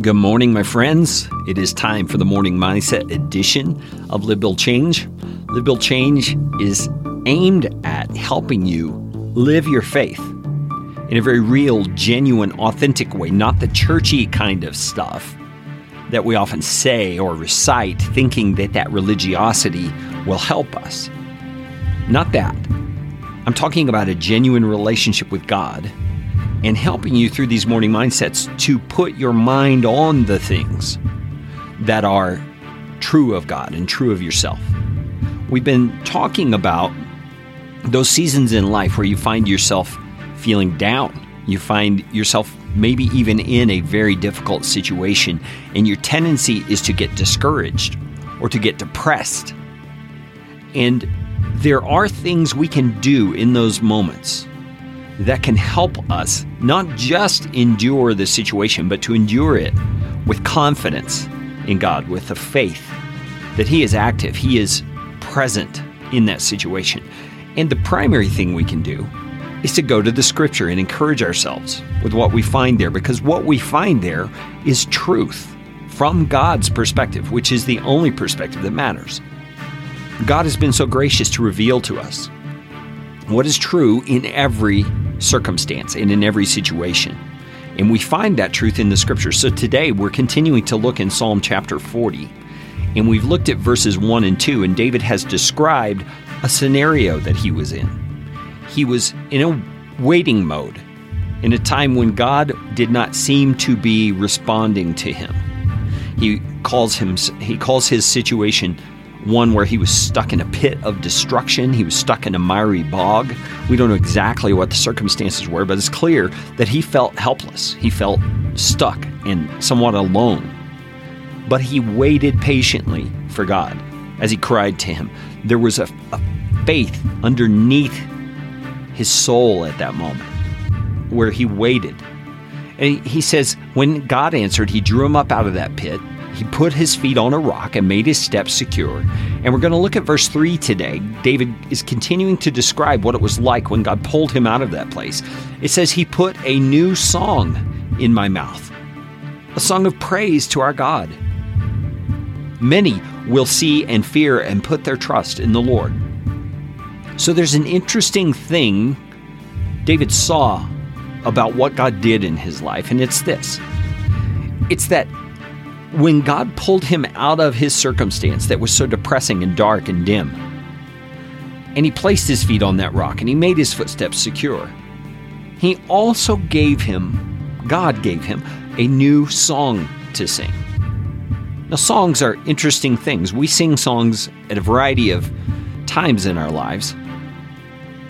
Good morning, my friends. It is time for the Morning Mindset edition of Live Build Change. Live Build Change is aimed at helping you live your faith in a very real, genuine, authentic way, not the churchy kind of stuff that we often say or recite, thinking that that religiosity will help us. Not that. I'm talking about a genuine relationship with God and helping you through these morning mindsets to put your mind on the things that are true of God and true of yourself. We've been talking about those seasons in life where you find yourself feeling down. You find yourself maybe even in a very difficult situation, and your tendency is to get discouraged or to get depressed. And there are things we can do in those moments that can help us not just endure the situation, but to endure it with confidence in God, with the faith that He is active, He is present in that situation. And the primary thing we can do is to go to the scripture and encourage ourselves with what we find there, because what we find there is truth from God's perspective, which is the only perspective that matters. God has been so gracious to reveal to us what is true in every circumstance and in every situation. And we find that truth in the scripture. So today we're continuing to look in Psalm chapter 40. And we've looked at verses 1 and 2, and David has described a scenario that he was in. He was in a waiting mode, in a time when God did not seem to be responding to him. He calls him he calls his situation one where he was stuck in a pit of destruction. He was stuck in a miry bog. We don't know exactly what the circumstances were, but it's clear that he felt helpless. He felt stuck and somewhat alone. But he waited patiently for God as he cried to him. There was a, a faith underneath his soul at that moment where he waited. And he says, when God answered, he drew him up out of that pit he put his feet on a rock and made his steps secure. And we're going to look at verse 3 today. David is continuing to describe what it was like when God pulled him out of that place. It says, He put a new song in my mouth, a song of praise to our God. Many will see and fear and put their trust in the Lord. So there's an interesting thing David saw about what God did in his life, and it's this it's that when God pulled him out of his circumstance that was so depressing and dark and dim, and he placed his feet on that rock and he made his footsteps secure, he also gave him, God gave him, a new song to sing. Now, songs are interesting things. We sing songs at a variety of times in our lives,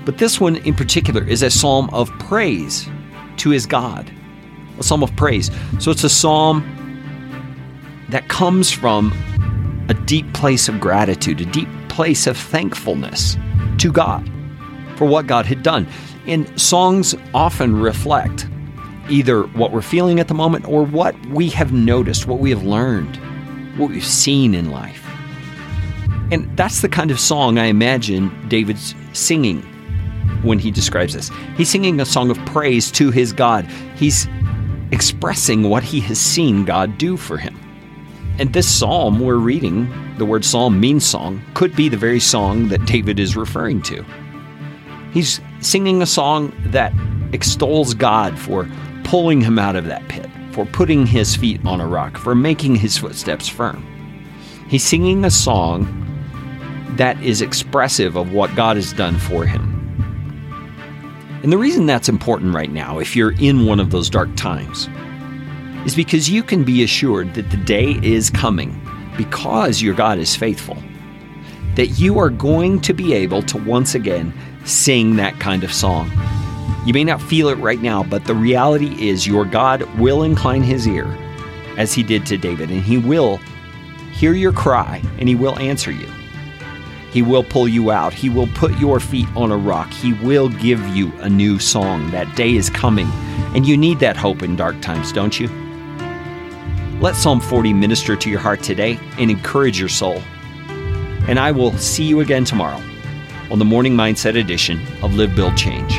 but this one in particular is a psalm of praise to his God, a psalm of praise. So it's a psalm that comes from a deep place of gratitude, a deep place of thankfulness to God for what God had done. And songs often reflect either what we're feeling at the moment or what we have noticed, what we have learned, what we've seen in life. And that's the kind of song I imagine David's singing when he describes this. He's singing a song of praise to his God. He's expressing what he has seen God do for him. And this psalm we're reading, the word psalm means song, could be the very song that David is referring to. He's singing a song that extols God for pulling him out of that pit, for putting his feet on a rock, for making his footsteps firm. He's singing a song that is expressive of what God has done for him. And the reason that's important right now, if you're in one of those dark times, is because you can be assured that the day is coming because your God is faithful, that you are going to be able to once again sing that kind of song. You may not feel it right now, but the reality is your God will incline his ear as he did to David, and he will hear your cry and he will answer you. He will pull you out. He will put your feet on a rock. He will give you a new song. That day is coming. And you need that hope in dark times, don't you? Let Psalm 40 minister to your heart today and encourage your soul. And I will see you again tomorrow on the Morning Mindset edition of Live, Build, Change.